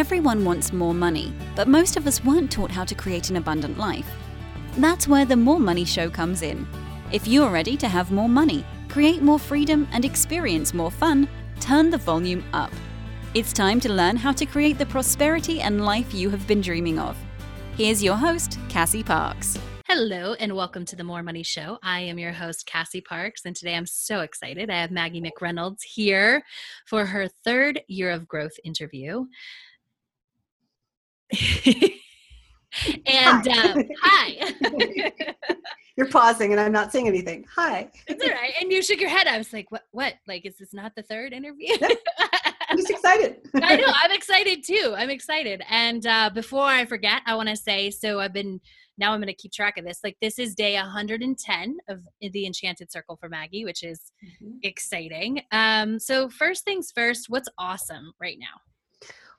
Everyone wants more money, but most of us weren't taught how to create an abundant life. That's where the More Money Show comes in. If you're ready to have more money, create more freedom, and experience more fun, turn the volume up. It's time to learn how to create the prosperity and life you have been dreaming of. Here's your host, Cassie Parks. Hello, and welcome to the More Money Show. I am your host, Cassie Parks, and today I'm so excited. I have Maggie McReynolds here for her third year of growth interview. and hi. Uh, hi. You're pausing, and I'm not saying anything. Hi. It's all right. And you shook your head. I was like, "What? What? Like, is this not the third interview?" I'm just excited. I know. I'm excited too. I'm excited. And uh, before I forget, I want to say so I've been now I'm going to keep track of this. Like this is day 110 of the Enchanted Circle for Maggie, which is mm-hmm. exciting. Um, so first things first, what's awesome right now?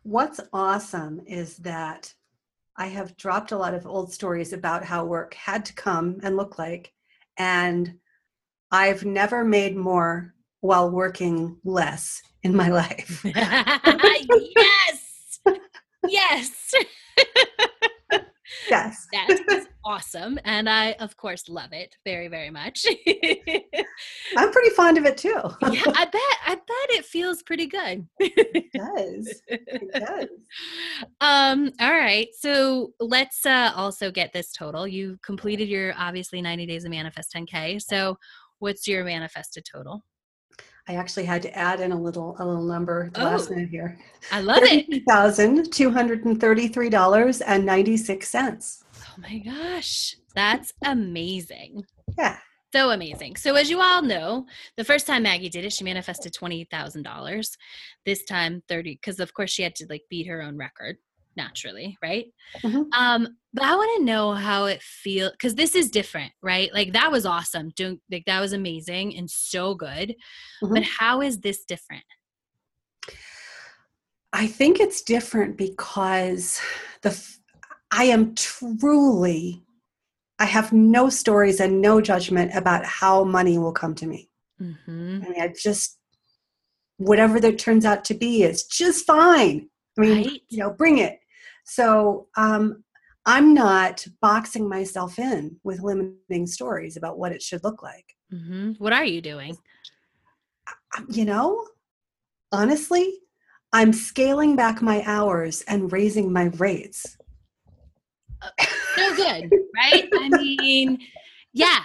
What's awesome is that I have dropped a lot of old stories about how work had to come and look like, and I've never made more while working less in my life. yes. yes. Yes. That's awesome. And I, of course, love it very, very much. I'm pretty fond of it too. yeah, I bet. I bet it feels pretty good. it does. It does. Um, all right. So let's uh, also get this total. You completed your obviously 90 days of Manifest 10K. So what's your manifested total? I actually had to add in a little a little number oh, last minute here. I love it. Thousand two hundred and thirty three dollars and ninety six cents. Oh my gosh, that's amazing. Yeah. So amazing. So, as you all know, the first time Maggie did it, she manifested $20,000. This time, 30, because of course she had to like beat her own record naturally, right? Mm-hmm. Um, but I want to know how it feels because this is different, right? Like that was awesome. Doing like that was amazing and so good. Mm-hmm. But how is this different? I think it's different because the I am truly I have no stories and no judgment about how money will come to me. Mm-hmm. I mean, I just whatever that turns out to be is just fine. I mean, right. you know, bring it. So um, I'm not boxing myself in with limiting stories about what it should look like. Mm-hmm. What are you doing? You know, honestly, I'm scaling back my hours and raising my rates. Uh, so good, right? I mean, yeah,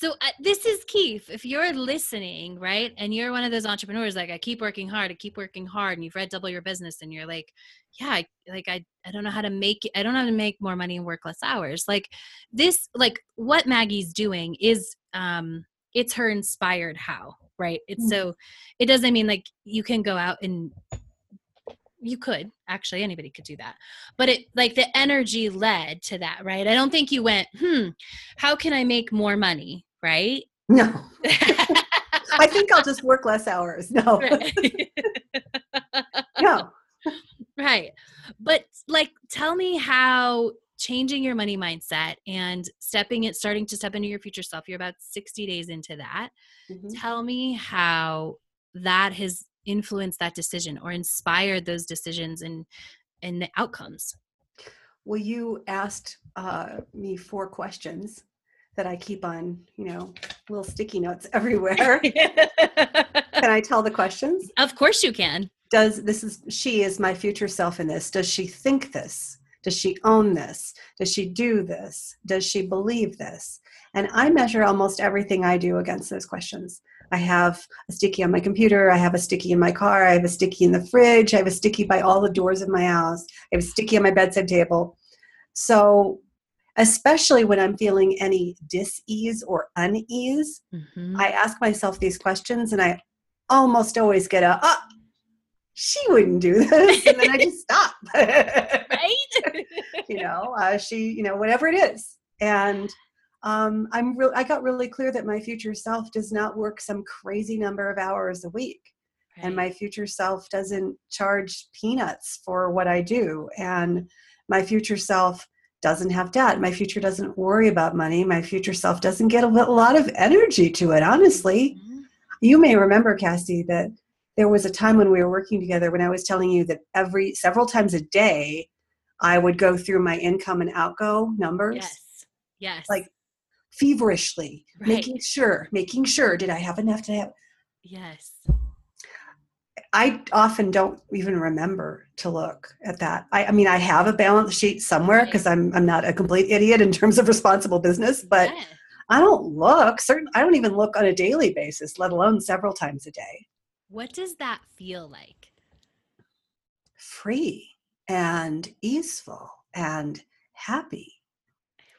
so uh, this is Keith. If you're listening, right, and you're one of those entrepreneurs, like I keep working hard, I keep working hard, and you've read Double Your Business, and you're like, yeah, I, like I, I don't know how to make, I don't know how to make more money and work less hours. Like this, like what Maggie's doing is, um, it's her inspired how, right? It's mm-hmm. so, it doesn't mean like you can go out and you could actually anybody could do that but it like the energy led to that right i don't think you went hmm how can i make more money right? No. I think i'll just work less hours. No. Right. no. Right. But like tell me how changing your money mindset and stepping it starting to step into your future self you're about 60 days into that. Mm-hmm. tell me how that has influenced that decision or inspired those decisions and and the outcomes. Well you asked uh, me four questions that i keep on you know little sticky notes everywhere can i tell the questions of course you can does this is she is my future self in this does she think this does she own this does she do this does she believe this and i measure almost everything i do against those questions I have a sticky on my computer. I have a sticky in my car. I have a sticky in the fridge. I have a sticky by all the doors of my house. I have a sticky on my bedside table. So, especially when I'm feeling any dis ease or unease, mm-hmm. I ask myself these questions and I almost always get a, oh, she wouldn't do this. And then I just stop. right? you know, uh, she, you know, whatever it is. And um, I'm real. I got really clear that my future self does not work some crazy number of hours a week, right. and my future self doesn't charge peanuts for what I do, and my future self doesn't have debt. My future doesn't worry about money. My future self doesn't get a lot of energy to it. Honestly, mm-hmm. you may remember, Cassie, that there was a time when we were working together when I was telling you that every several times a day I would go through my income and outgo numbers. Yes. Yes. Like feverishly, Right. making sure, making sure, did I have enough to have? yes. I often don't even remember to look at that. I, I mean, I have a balance sheet somewhere because I'm I'm not a complete idiot in terms of responsible business, but Yeah. I don't look. Certain I don't even look on a daily basis, let alone several times a day. What does that feel like? Free and easeful and happy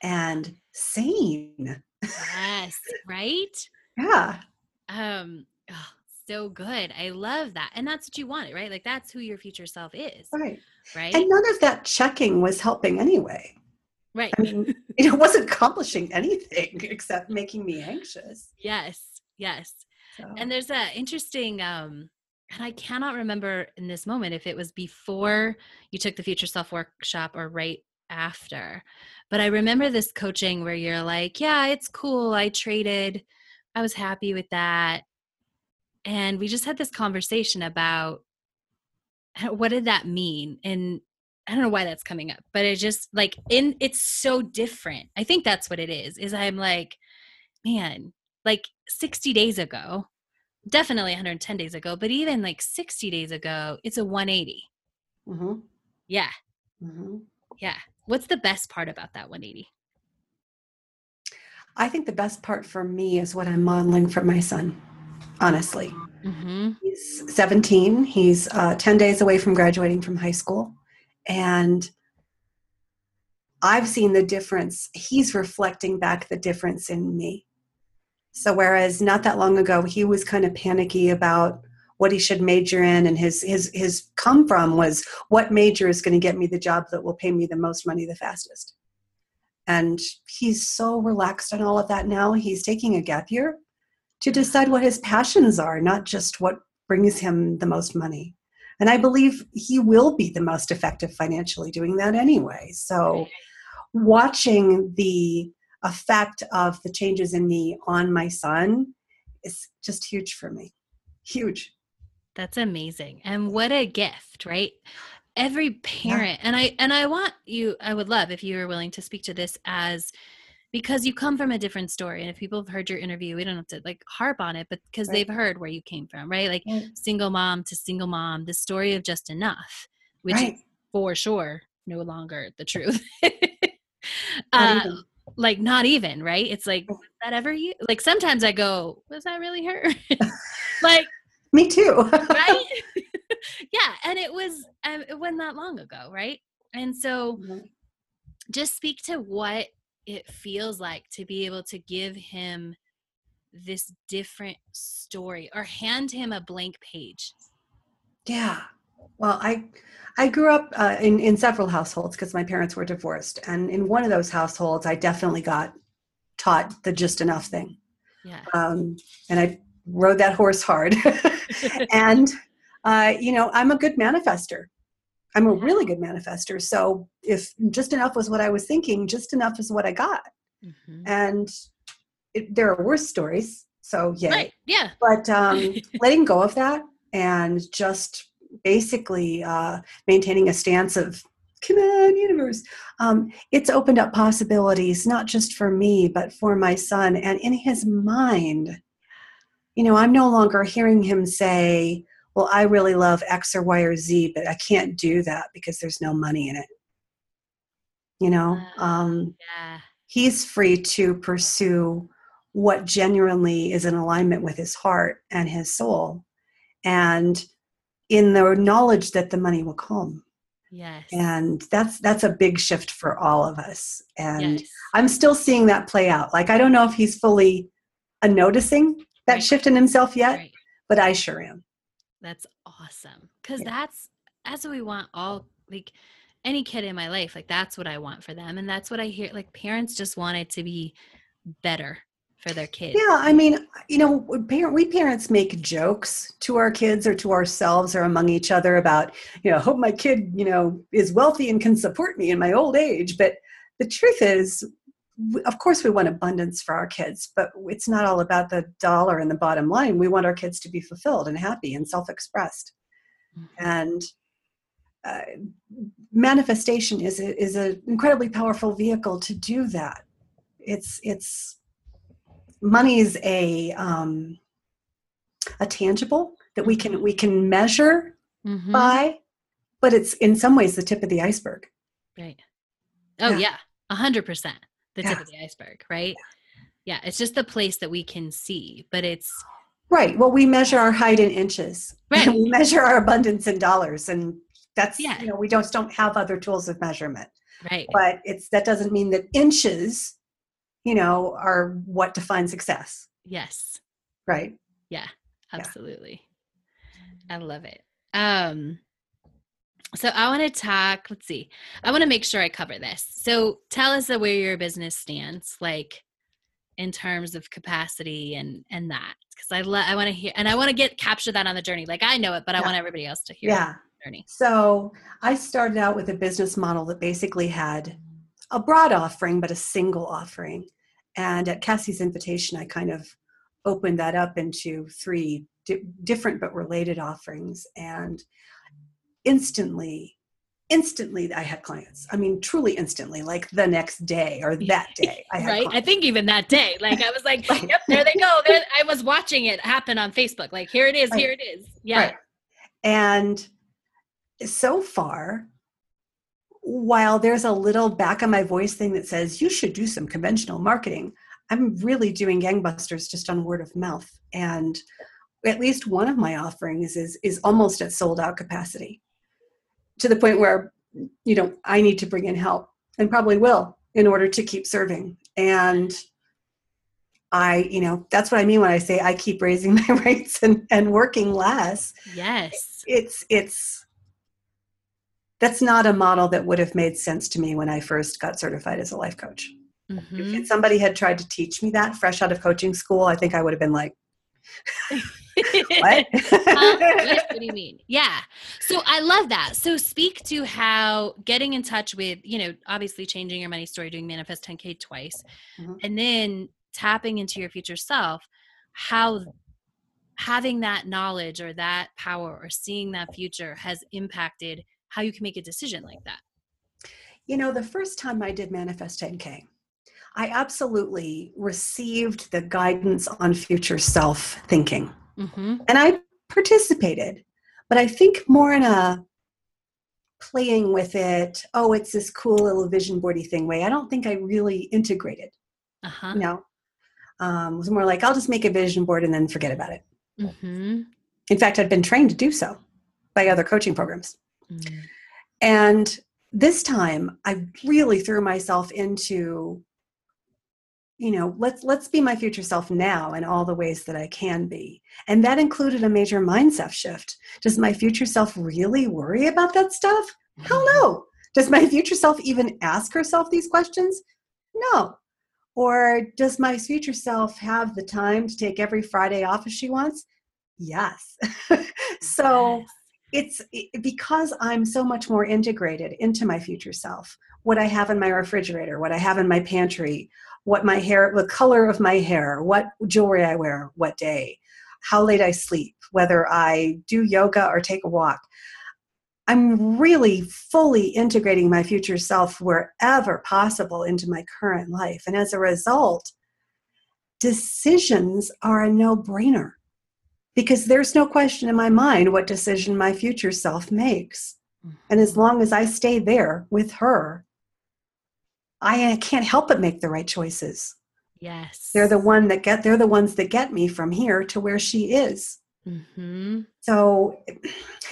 and sane. Yes. right? Yeah. Um, oh, so good. I love that. And that's what you wanted, right? Like that's who your future self is, Right. right? And none of that checking was helping anyway. right. I mean, it wasn't accomplishing anything except making me anxious. yes. Yes. So. And there's a interesting um and I cannot remember in this moment if it was before you took the future self workshop or right after. But I remember this coaching where you're like, yeah, it's cool. I traded. I was happy with that. And we just had this conversation about what did that mean? And I don't know why that's coming up, but it just like in it's so different. I think that's what it is. Is I'm like, man, like 60 days ago, definitely 110 days ago, but even like 60 days ago, it's a 180. hmm Yeah. hmm Yeah. What's the best part about that 180? I think the best part for me is what I'm modeling for my son, honestly. Mm-hmm. He's 17. He's uh, 10 days away from graduating from high school. And I've seen the difference. He's reflecting back the difference in me. So, whereas not that long ago, he was kind of panicky about what he should major in, and his, his, his come from was what major is going to get me the job that will pay me the most money the fastest. And he's so relaxed on all of that now. He's taking a gap year to decide what his passions are, not just what brings him the most money. And I believe he will be the most effective financially doing that anyway. So, watching the effect of the changes in me on my son is just huge for me. Huge. That's amazing. And what a gift, right? Every parent and I and I want you I would love if you were willing to speak to this as because you come from a different story and if people have heard your interview we don't have to like harp on it but because Right. they've heard where you came from right? Like Right. single mom to single mom the story of just enough which Right. is for sure no longer the truth. Uh, like not even right? It's like was that ever you? Like sometimes i go was that really her? Like Me too. right? Yeah and it was um, it wasn't that long ago right? And so just speak to what it feels like to be able to give him this different story or hand him a blank page Yeah. Well, I I grew up uh, in in several households because my parents were divorced, and in one of those households, I definitely got taught the just enough thing, yeah um, and I rode that horse hard. and uh, you know, I'm a good manifester. I'm a really good manifester. So if just enough was what I was thinking, just enough is what I got. Mhm. And it, there are worse stories. So yeah, right yeah but um, letting go of that and just basically uh, maintaining a stance of come on universe um, it's opened up possibilities not just for me but for my son and in his mind you know i'm no longer hearing him say well i really love x or y or z but i can't do that because there's no money in it. You know um, yeah. he's free to pursue what genuinely is in alignment with his heart and his soul and in the knowledge that the money will come. Yes. And that's that's a big shift for all of us. And yes. I'm still seeing that play out. Like i don't know if he's fully uh, noticing that Right. shift in himself yet right. but i sure am That's awesome. Cause Yeah. that's that's what we want all like any kid in my life. Like that's what I want for them. And that's what I hear. Like parents just want it to be better for their kids. Yeah, I mean, you know, we parent, we parents make jokes to our kids or to ourselves or among each other about, you know, hope my kid, you know, is wealthy and can support me in my old age. But the truth is, of course we want abundance for our kids but it's not all about the dollar and the bottom line. We want our kids to be fulfilled and happy and self-expressed. Mm-hmm. and uh, manifestation is a, is an incredibly powerful vehicle to do that. It's it's money is a um, a tangible that we can we can measure mm-hmm. by but it's in some ways the tip of the iceberg. Right. Oh yeah. A hundred percent the tip of the iceberg, right? Yeah. yeah, it's just the place that we can see, but it's right. Well, we measure our height in inches, right? we measure our abundance in dollars, and that's yeah. you know we don't don't have other tools of measurement, right? But it's that doesn't mean that inches, you know, are what defines success. Yes. Right. Yeah. Absolutely. Yeah. I love it. Um so I want to talk, let's see. I want to make sure I cover this. So tell us where your business stands like in terms of capacity and and that because I le- I want to hear and I want to get capture that on the journey. Like I know it, but yeah. I want everybody else to hear yeah. journey. So I started out with a business model that basically had a broad offering but a single offering. And at Cassie's invitation I kind of opened that up into three di- different but related offerings and instantly instantly i had clients. I mean truly instantly like the next day or that day I right? Clients. i think even that day. Like i was like right. yep there they go. There, i was watching it happen on facebook. Like here it is right. here it is. Yeah. Right. and so far while there's a little back of my voice thing that says you should do some conventional marketing i'm really doing gangbusters just on word of mouth. And at least one of my offerings is is almost at sold out capacity to the point where you know i need to bring in help and probably will in order to keep serving. And i you know that's what i mean when i say i keep raising my rates and and working less. Yes. It's it's that's not a model that would have made sense to me when i first got certified as a life coach. Mm-hmm. if somebody had tried to teach me that fresh out of coaching school i think i would have been like what? what? do you mean? Yeah. So I love that. So speak to how getting in touch with, you know, obviously changing your money story, doing Manifest 10K twice, mm-hmm. and then tapping into your future self, how having that knowledge or that power or seeing that future has impacted how you can make a decision like that. You know, the first time I did Manifest 10K, I absolutely received the guidance on future self thinking. Mm-hmm. And I participated, but I think more in a playing with it, oh, it's this cool little vision boardy thing way. I don't think I really integrated. Uh-huh. You know, um, it was more like, I'll just make a vision board and then forget about it. Mm-hmm. In fact, I'd been trained to do so by other coaching programs. Mm. And this time, I really threw myself into you know let's let's be my future self now in all the ways that i can be. And that included a major mindset shift. Does my future self really worry about that stuff? Hell mm-hmm. no. Does my future self even ask herself these questions? No. Or does my future self have the time to take every friday off if she wants? Yes. So yes. it's because i'm so much more integrated into my future self what i have in my refrigerator what i have in my pantry what my hair, the color of my hair, what jewelry I wear, what day, how late I sleep, whether I do yoga or take a walk. I'm really fully integrating my future self wherever possible into my current life. And as a result, decisions are a no brainer because there's no question in my mind what decision my future self makes. And as mm-hmm. long as I stay there with her, I can't help but make the right choices. Yes. They're the one that get they're the ones that get me from here to where she is. Mm-hmm. So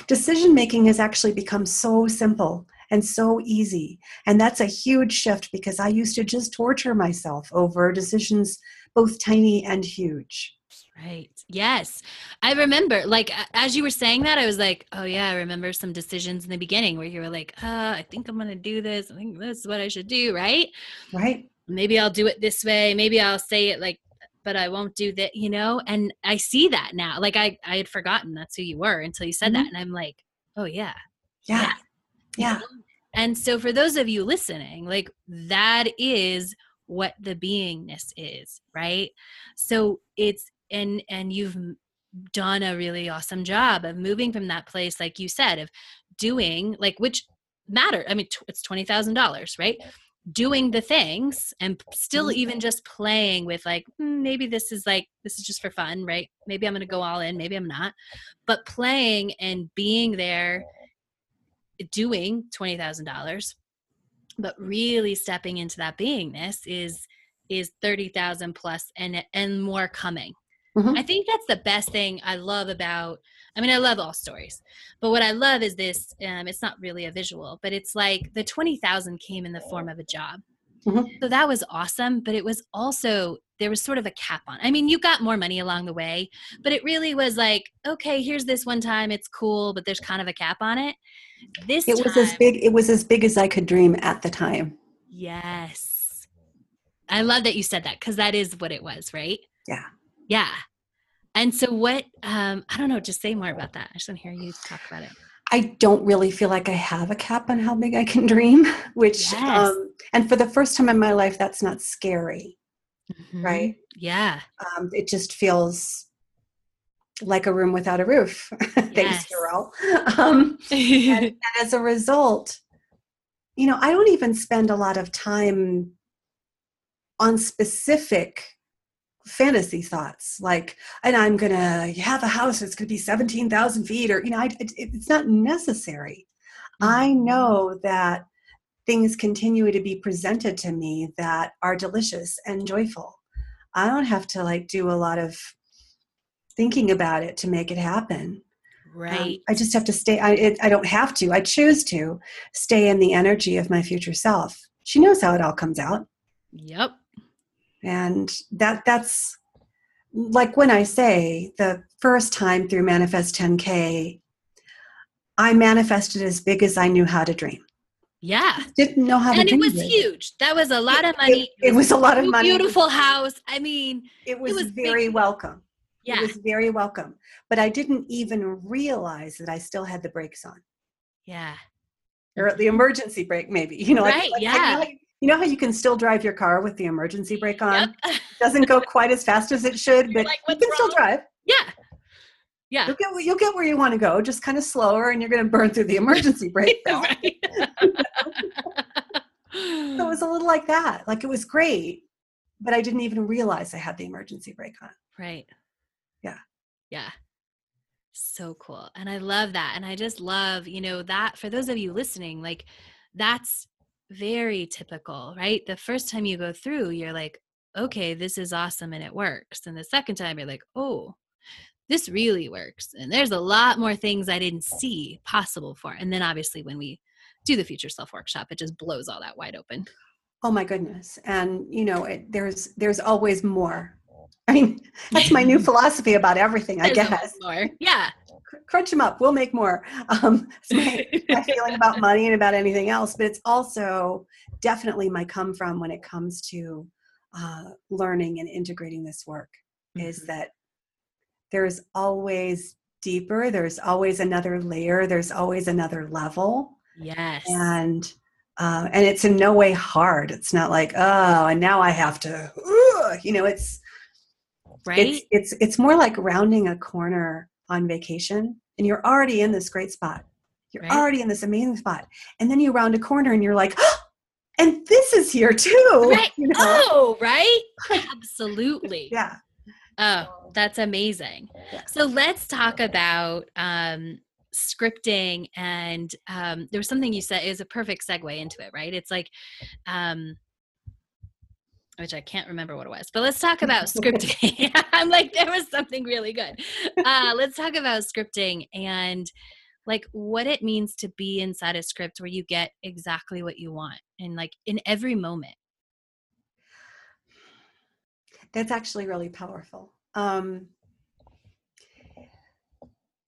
decision making has actually become so simple and so easy. And that's a huge shift because I used to just torture myself over decisions both tiny and huge. Right. Yes. I remember, like, as you were saying that, I was like, oh, yeah, I remember some decisions in the beginning where you were like, uh, I think I'm going to do this. I think this is what I should do. Right. Right. Maybe I'll do it this way. Maybe I'll say it like, but I won't do that, you know? And I see that now. Like, I, I had forgotten that's who you were until you said mm-hmm. that. And I'm like, oh, yeah. Yeah. Yeah. yeah. And so, for those of you listening, like, that is what the beingness is right so it's and and you've done a really awesome job of moving from that place like you said of doing like which matter i mean t- it's $20000 right doing the things and still Mm-hmm. even just playing with like "Hmm, maybe this is like this is just for fun right maybe i'm going to go all in maybe i'm not but playing and being there doing $20000 but really stepping into that beingness is is 30,000 plus and and more coming. Mhm. I think that's the best thing I love about I mean I love all stories. But what I love is this um it's not really a visual, but it's like the 20,000 came in the form of a job. Mhm. So that was awesome, but it was also there was sort of a cap on. I mean, you got more money along the way, but it really was like, okay, here's this one time, it's cool, but there's kind of a cap on it. This It was as big. It was as big as I could dream at the time. Yes. I love that you said that because that is what it was, right? Yeah. Yeah. And so what um I don't know, just say more about that. I just want to hear you talk about it. I don't really feel like I have a cap on how big I can dream, which, Yes. um, and for the first time in my life, that's not scary. Mhm. Right. Yeah. Um, it just feels like a room without a roof. Yes. Thanks, Pharrell. Um, and, and as a result, you know, I don't even spend a lot of time on specific fantasy thoughts like and i'm gonna have a house that's gonna be 17000 feet or you know I, it, it's not necessary i know that things continue to be presented to me that are delicious and joyful i don't have to like do a lot of thinking about it to make it happen um, right. I just have to stay. I it, I don't have to. I choose to stay in the energy of my future self. She knows how it all comes out, Yep. And that that's like when I say the first time through Manifest 10K, I manifested as big as I knew how to dream. Yeah. Didn't know how to And it was big. huge. That was a lot of money. It, was a lot of money. Beautiful house. I mean, It was, was big. very welcome. yeah. It was very welcome. But I didn't even realize that I still had the brakes on. yeah. or the emergency brake maybe you know Right, like, yeah. I you know how you can still drive your car with the emergency brake on Yep. It doesn't go quite as fast as it should You're but like, you "What's can still drive yeah. Yeah. you'll get you'll get where you want to go just kind of slower and you're going to burn through the emergency brake so it was a little like that like it was great but i didn't even realize i had the emergency brake on Right. Yeah. Yeah. So cool. And I love that. And I just love, you know, that for those of you listening, like that's very typical, right? The first time you go through, you're like, okay, this is awesome and it works. And the second time, you're like, oh, this really works. And there's a lot more things I didn't see possible for. And then obviously, when we do the future self workshop, it just blows all that wide open. oh my goodness and you know it, there's there's always more i mean that's my new philosophy about everything i guess more. Yeah. Cr- crunch them up we'll make more um it's my, my feeling about money and about anything else but it's also definitely my come from when it comes to uh, learning and integrating this work is Mhm. that there's always deeper there's always another layer there's always another level Yes. and uh, and it's in no way hard it's not like oh and now i have to you know it's right. it's it's it's more like rounding a corner on vacation and you're already in this great spot you're Right. already in this amazing spot and then you round a corner and you're like oh, and this is here too right. you know? Oh, right. Absolutely. yeah Oh, that's amazing. Yeah. So let's talk about um, scripting. And um, there was something you said is a perfect segue into it, right? It's like, um, which I can't remember what it was, but let's talk about scripting. I'm like, there was something really good. Uh, let's talk about scripting and like what it means to be inside a script where you get exactly what you want and like in every moment. that's actually really powerful um,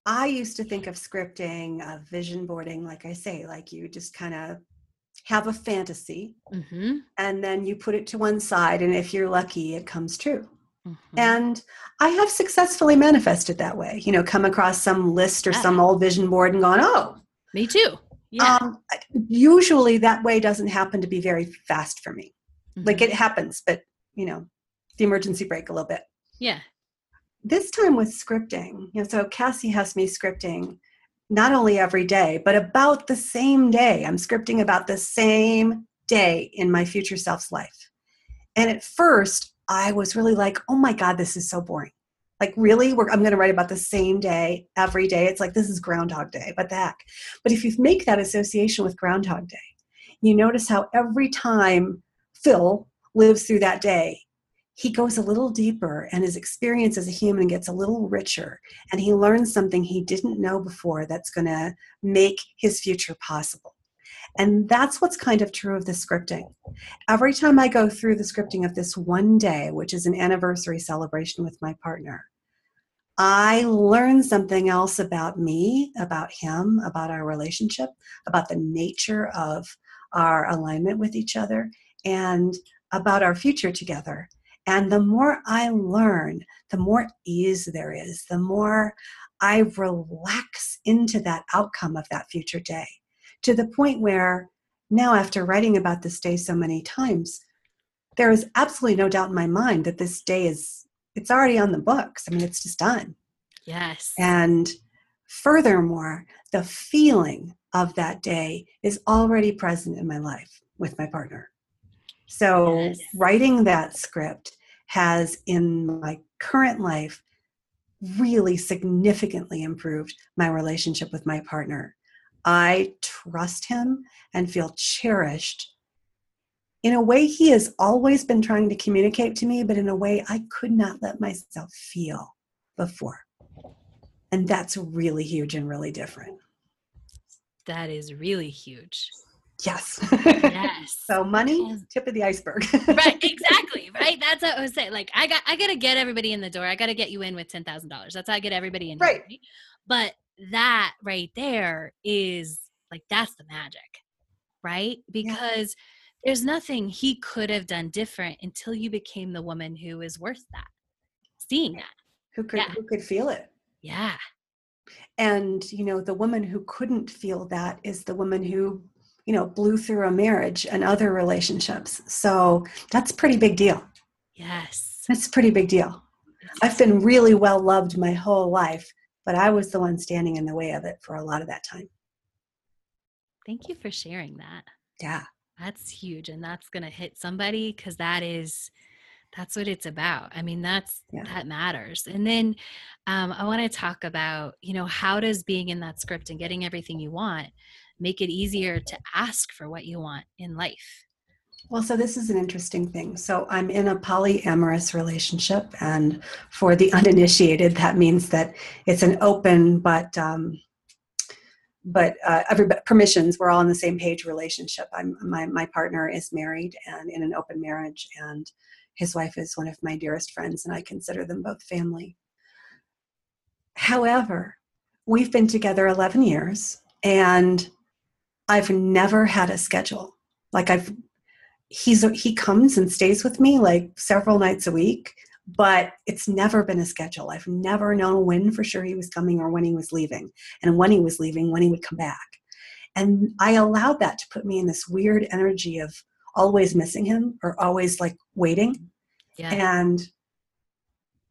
i used to think of scripting of vision boarding like i say like you just kind of have a fantasy Mm-hmm. and then you put it to one side and if you're lucky it comes true Mm-hmm. and i have successfully manifested that way you know come across some list or Yeah. some old vision board and gone oh Me too. Yeah. um, usually that way doesn't happen to be very fast for me Like Mhm. it happens, but you know, the emergency brake a little bit. yeah. This time with scripting, you know, so Cassie has me scripting not only every day, but about the same day. I'm scripting about the same day in my future self's life. And at first, I was really like, oh my God, this is so boring. Like, really? We're, I'm going to write about the same day every day. It's like, this is Groundhog Day. What the heck? But if you make that association with Groundhog Day, you notice how every time Phil lives through that day, he goes a little deeper and his experience as a human gets a little richer and he learns something he didn't know before that's going to make his future possible. And that's what's kind of true of the scripting. Every time I go through the scripting of this one day, which is an anniversary celebration with my partner, I learn something else about me, about him, about our relationship, about the nature of our alignment with each other, and about our future together. And the more I learn, the more ease there is, the more I relax into that outcome of that future day to the point where now, after writing about this day so many times, there is absolutely no doubt in my mind that this day is it's already on the books. I mean, it's just done. Yes. And furthermore, the feeling of that day is already present in my life with my partner. So, Yes. writing that script has, in my current life, really significantly improved my relationship with my partner. I trust him and feel cherished in a way he has always been trying to communicate to me, but in a way I could not let myself feel before. And that's really huge and really different. that is really huge. Yes. Yes. so money, Yes. tip of the iceberg. right exactly right that's what i was saying like i got i gotta get everybody in the door i gotta get you in with ten thousand dollars that's how i get everybody in here, Right. but that right there is like that's the magic right because there's nothing he could have done different until you became the woman who is worth that seeing that who could Yeah. who could feel it? yeah And you know, the woman who couldn't feel that is the woman who, you know, blew through a marriage and other relationships. So that's a pretty big deal. yes That's a pretty big deal. I've been really well loved my whole life, but I was the one standing in the way of it for a lot of that time. thank you for sharing that Yeah. that's huge and that's going to hit somebody because that is that's what it's about i mean that's Yeah. that matters and then um, i want to talk about you know how does being in that script and getting everything you want make it easier to ask for what you want in life Well, so this is an interesting thing. So I'm in a polyamorous relationship, and for the uninitiated, that means that it's an open but um, but uh, permissions. We're all on the same page relationship. I'm my my partner is married and in an open marriage, and his wife is one of my dearest friends, and I consider them both family. However, we've been together 11 years, and I've never had a schedule. Like I've he's he comes and stays with me like several nights a week but it's never been a schedule. I've never known when for sure he was coming or when he was leaving and when he was leaving when he would come back. And i allowed that to put me in this weird energy of always missing him or always like waiting. Yeah. And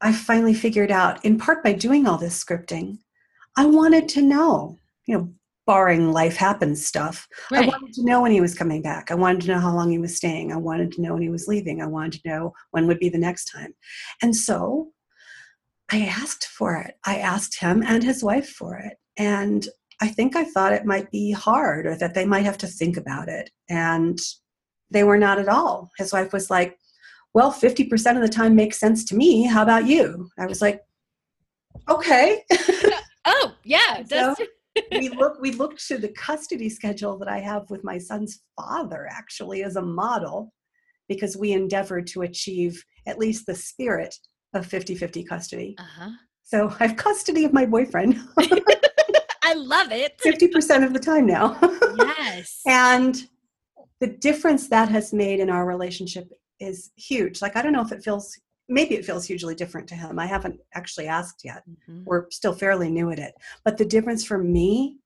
i finally figured out in part by doing all this scripting i wanted to know you know barring life happens stuff I wanted to know when he was coming back. I wanted to know how long he was staying. I wanted to know when he was leaving. I wanted to know when would be the next time. And so I asked for it. I asked him and his wife for it. And I think I thought it might be hard or that they might have to think about it. And they were not at all. His wife was like, Well, 50% of the time makes sense to me. How about you? I was like, Okay. oh yeah So- we look we looked to the custody schedule that I have with my son's father actually as a model because we endeavor to achieve at least the spirit of 50-50 custody. uh-huh So I have custody of my boyfriend i love it 50% of the time now. yes and the difference that has made in our relationship is huge. Like I don't know if it feels maybe it feels hugely different to him. I haven't actually asked yet. Mhm. we're still fairly new at it. But the difference for me,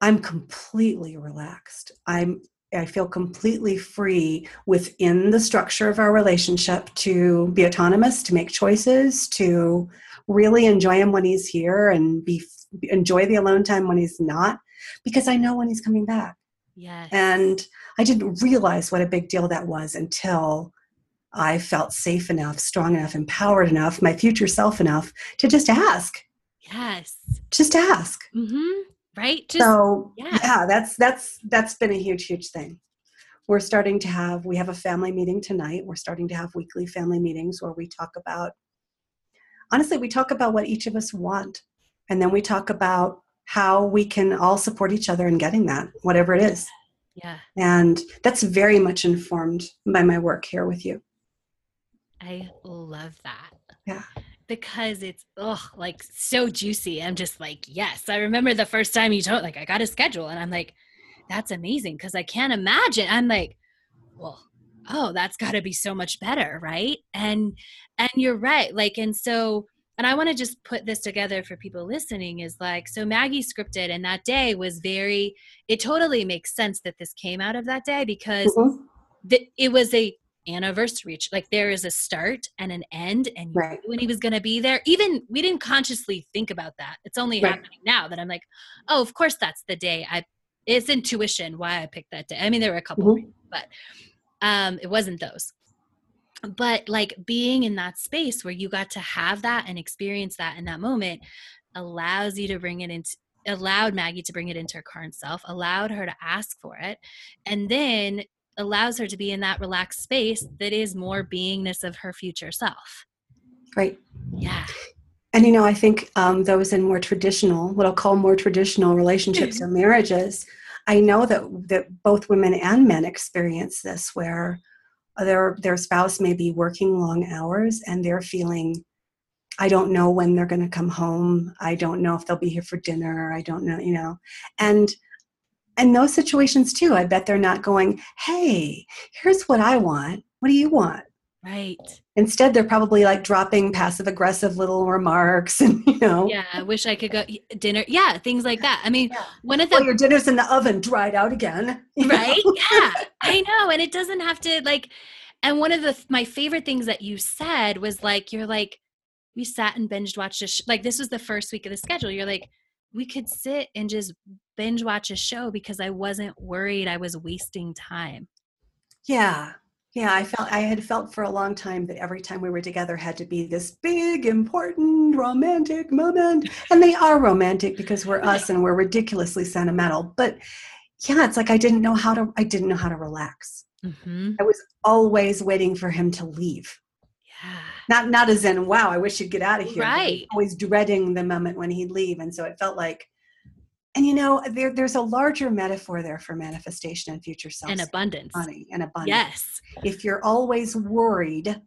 I'm completely relaxed. I'm I feel completely free within the structure of our relationship to be autonomous, to make choices, to really enjoy him when he's here and be enjoy the alone time when he's not because I know when he's coming back. Yes. And I didn't realize what a big deal that was until I felt safe enough, strong enough, empowered enough, my future self enough to just ask. Yes. Just ask. Mm-hmm. Right. Just, so yeah. yeah, that's that's that's been a huge, huge thing. We're starting to have we have a family meeting tonight. We're starting to have weekly family meetings where we talk about honestly, we talk about what each of us want. And then we talk about how we can all support each other in getting that, whatever it is. Yeah. And that's very much informed by my work here with you. I love that. Yeah. Because it's oh like so juicy. I'm just like, yes. I remember the first time you told like I got a schedule and I'm like, that's amazing because I can't imagine. I'm like, well, oh, that's gotta be so much better, right? And and you're right. Like, and so and I want to just put this together for people listening is like, so Maggie scripted, and that day was very, it totally makes sense that this came out of that day because mm-hmm. the, it was a anniversary. Like there is a start and an end, and right. when he was going to be there, even we didn't consciously think about that. It's only right. happening now that I'm like, oh, of course that's the day. I, it's intuition why I picked that day. I mean, there were a couple, mm-hmm. reasons, but um, it wasn't those but like being in that space where you got to have that and experience that in that moment allows you to bring it into allowed maggie to bring it into her current self allowed her to ask for it and then allows her to be in that relaxed space that is more beingness of her future self. Right. Yeah. And you know i think um, those in more traditional what i'll call more traditional relationships or marriages i know that that both women and men experience this where their their spouse may be working long hours and they're feeling i don't know when they're going to come home. I don't know if they'll be here for dinner. I don't know you know? And and those situations too i bet they're not going hey here's what i want. What do you want? Right. Instead they're probably like dropping passive aggressive little remarks and you know. Yeah i wish i could go dinner. Yeah things like that. I mean yeah. one of the well, your dinner's in the oven dried out again. Right? yeah i know and it doesn't have to like and one of the my favorite things that you said was like you're like we sat and binge watched a sh- like this was the first week of the schedule. You're like we could sit and just binge watch a show because i wasn't worried i was wasting time yeah yeah, I felt I had felt for a long time that every time we were together had to be this big, important, romantic moment. And they are romantic because we're us and we're ridiculously sentimental. But yeah, it's like I didn't know how to I didn't know how to relax. Mm-hmm. I was always waiting for him to leave. Yeah. Not not as in, wow, I wish he'd get out of here. Right. Always dreading the moment when he'd leave. And so it felt like and you know, there, there's a larger metaphor there for manifestation and future self and abundance. Money and abundance. Yes. If you're always worried,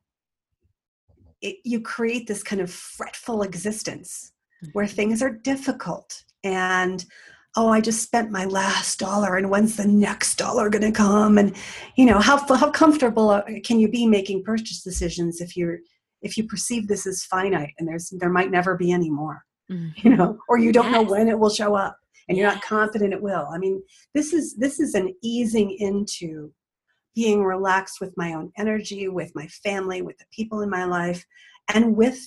it, you create this kind of fretful existence mm-hmm. where things are difficult and oh i just spent my last dollar and when's the next dollar going to come and you know how, how comfortable uh, can you be making purchase decisions if you're if you perceive this as finite and there's there might never be any more mm-hmm. you know or you don't yes. know when it will show up and you're not confident it will. I mean, this is this is an easing into being relaxed with my own energy, with my family, with the people in my life, and with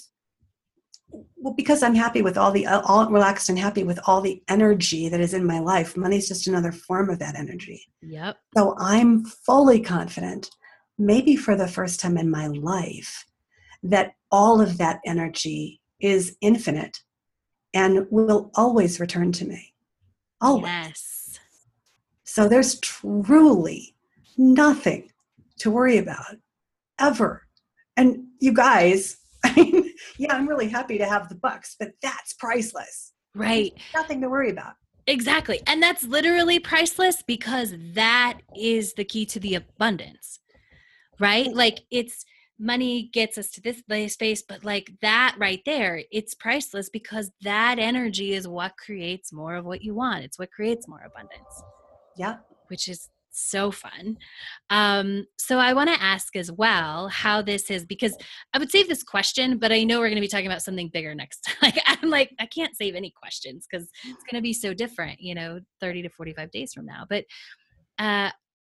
well, because I'm happy with all the all relaxed and happy with all the energy that is in my life. Money's just another form of that energy. Yep. So I'm fully confident, maybe for the first time in my life, that all of that energy is infinite and will always return to me. Oh Always. Yes. So there's truly nothing to worry about ever. And you guys, I mean, yeah, I'm really happy to have the bucks, but that's priceless. Right. There's nothing to worry about. Exactly. And that's literally priceless because that is the key to the abundance. Right? Like it's money gets us to this space but like that right there it's priceless because that energy is what creates more of what you want. It's what creates more abundance. Yeah which is so fun. Um so i want to ask as well how this is because i would save this question but i know we're going to be talking about something bigger next time. Like i'm like i can't save any questions because it's going to be so different you know 30 to 45 days from now. But uh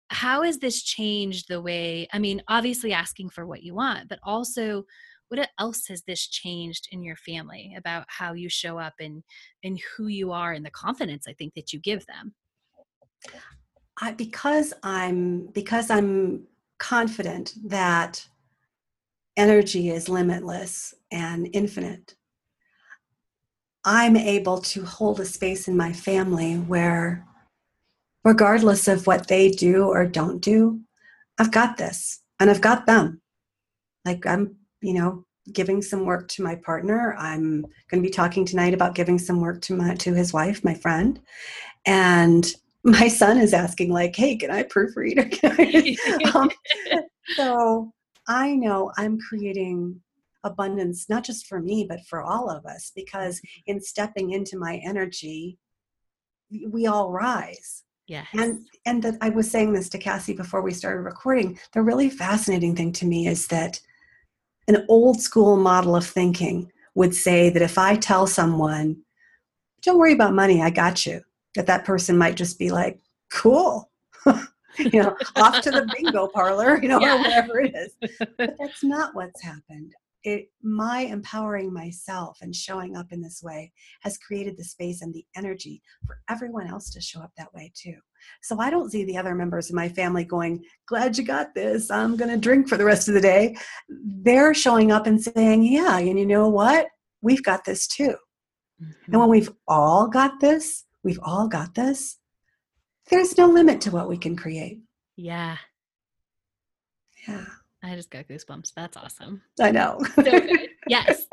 how has this changed the way i mean obviously asking for what you want but also what else has this changed in your family about how you show up and and who you are and the confidence i think that you give them? I, because i'm because i'm confident that energy is limitless and infinite i'm able to hold a space in my family where regardless of what they do or don't do i've got this and i've got them. Like i'm you know giving some work to my partner. I'm going to be talking tonight about giving some work to my to his wife my friend. And my son is asking like hey can i proofread um, so i know i'm creating abundance not just for me but for all of us because in stepping into my energy we all rise yeah and and that i was saying this to cassie before we started recording the really fascinating thing to me is that an old school model of thinking would say that if I tell someone, don't worry about money, I got you, that that person might just be like, cool. you know, off to the bingo parlor, you know, yeah. or whatever it is. But that's not what's happened it my empowering myself and showing up in this way has created the space and the energy for everyone else to show up that way too. So i don't see the other members of my family going glad you got this i'm going to drink for the rest of the day. They're showing up and saying yeah and you know what? We've got this too. Mm-hmm. and when we've all got this we've all got this there's no limit to what we can create. Yeah. Yeah I just got goosebumps. That's awesome. I know. so yes.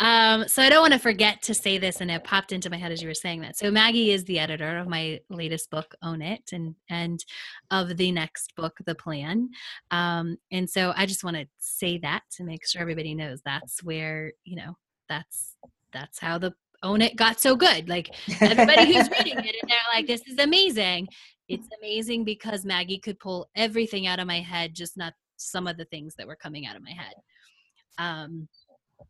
Um, so I don't want to forget to say this, and it popped into my head as you were saying that. So Maggie is the editor of my latest book, Own It, and and of the next book, The Plan. Um, and so I just want to say that to make sure everybody knows that's where you know that's that's how the Own It got so good. Like everybody who's reading it, and they're like, "This is amazing." It's amazing because Maggie could pull everything out of my head, just not some of the things that were coming out of my head. Um,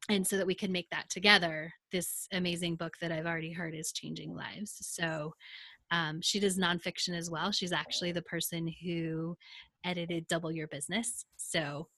and so that we can make that together, this amazing book that I've already heard is changing lives. So um, she does nonfiction as well. She's actually the person who edited Double Your Business. So,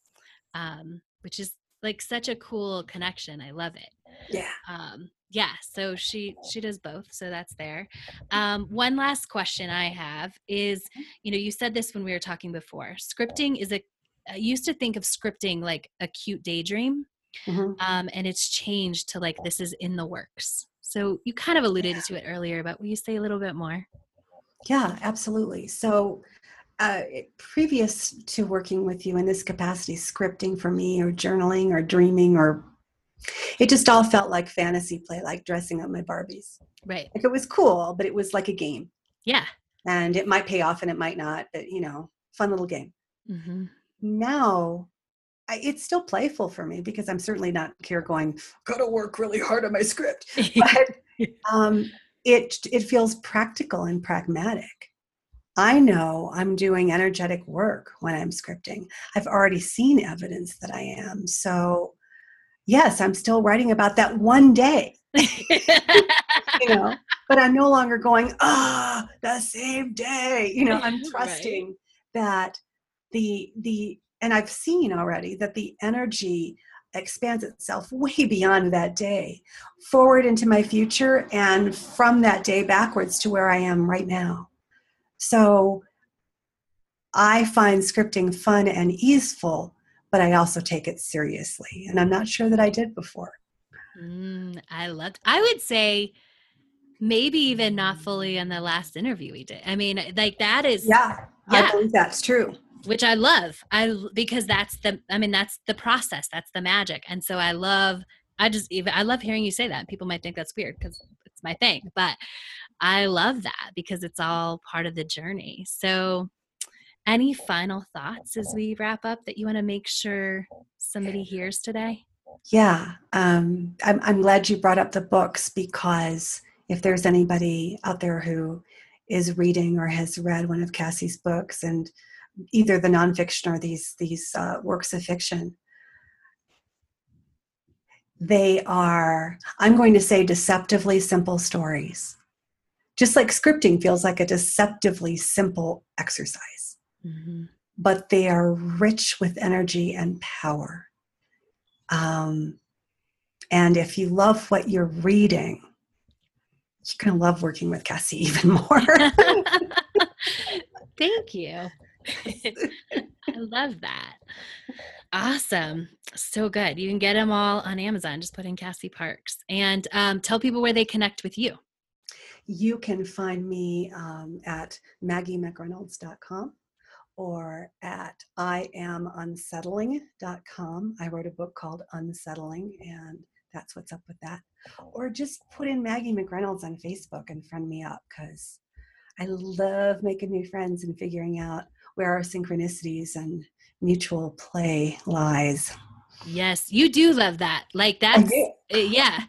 um, which is like such a cool connection. I love it. Yeah. Um, yeah. So she she does both. So that's there. Um, one last question I have is, you know, you said this when we were talking before. Scripting is a I used to think of scripting like a cute daydream. Mm-hmm. Um, and it's changed to like this is in the works. So you kind of alluded yeah. to it earlier, but will you say a little bit more? Yeah, absolutely. So uh, previous to working with you in this capacity, scripting for me or journaling or dreaming or it just all felt like fantasy play, like dressing up my Barbies. Right. Like it was cool, but it was like a game. Yeah. And it might pay off and it might not, but you know, fun little game. Mm-hmm now I, it's still playful for me because I'm certainly not here going, gotta work really hard on my script. But um, it it feels practical and pragmatic. I know I'm doing energetic work when I'm scripting. I've already seen evidence that I am. So yes, I'm still writing about that one day. you know, but I'm no longer going, ah, the same day. You know, I'm trusting right. that the the and I've seen already that the energy expands itself way beyond that day forward into my future and from that day backwards to where I am right now. So I find scripting fun and easeful, but I also take it seriously. And I'm not sure that I did before. Mm, I loved, I would say maybe even not fully in the last interview we did. I mean, like that is. Yeah, yeah. I believe that's true which I love. I because that's the I mean that's the process, that's the magic. And so I love I just even I love hearing you say that. People might think that's weird because it's my thing, but I love that because it's all part of the journey. So any final thoughts as we wrap up that you want to make sure somebody hears today? Yeah, um, I'm, I'm glad you brought up the books because if there's anybody out there who is reading or has read one of Cassie's books and either the nonfiction or these these uh, works of fiction they are i'm going to say deceptively simple stories just like scripting feels like a deceptively simple exercise mm-hmm. but they are rich with energy and power. Um, and if you love what you're reading, you're going to love working with Cassie even more. Thank you. I love that. Awesome. So good. You can get them all on Amazon. Just put in Cassie Parks and um, tell people where they connect with you. You can find me um, at maggiemcreynolds.com or at iamunsettling.com. I wrote a book called Unsettling, and that's what's up with that. Or just put in Maggie McReynolds on Facebook and friend me up because I love making new friends and figuring out where our synchronicities and mutual play lies. Yes, you do love that. Like that's uh, yeah.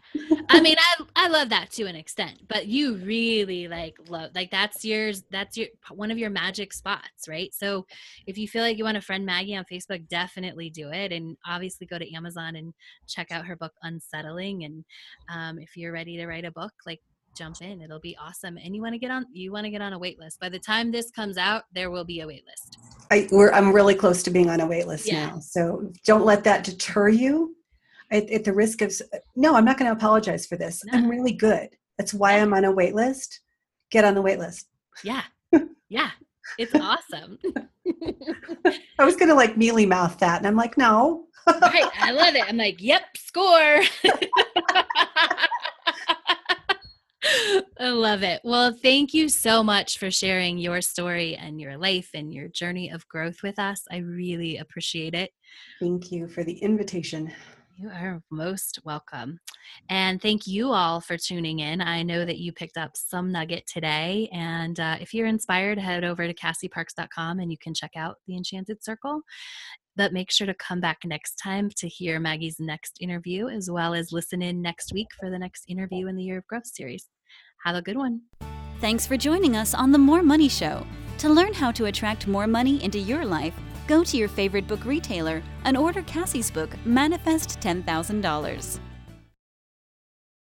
I mean, I I love that to an extent, but you really like love like that's yours. That's your one of your magic spots, right? So if you feel like you want to friend Maggie on Facebook, definitely do it, and obviously go to Amazon and check out her book Unsettling. And um, if you're ready to write a book, like jump in. It'll be awesome. And you want to get on you want to get on a wait list. By the time this comes out there will be a wait list. I, am really close to being on a wait list yeah. now so don't let that deter you at, at the risk of uh, no i'm not going to apologize for this. No. i'm really good. That's why i'm on a wait list. Get on the wait list. Yeah. Yeah. It's awesome. I was going to like mealy mouth that and i'm like no. Right. I love it. I'm like yep score I love it. Well, thank you so much for sharing your story and your life and your journey of growth with us. I really appreciate it. Thank you for the invitation. You are most welcome. And thank you all for tuning in. I know that you picked up some nugget today. And uh, if you're inspired, head over to cassieparks.com and you can check out the Enchanted Circle. But make sure to come back next time to hear Maggie's next interview, as well as listen in next week for the next interview in the Year of Growth series. Have a good one. Thanks for joining us on The More Money Show. To learn how to attract more money into your life, go to your favorite book retailer and order Cassie's book, Manifest $10,000.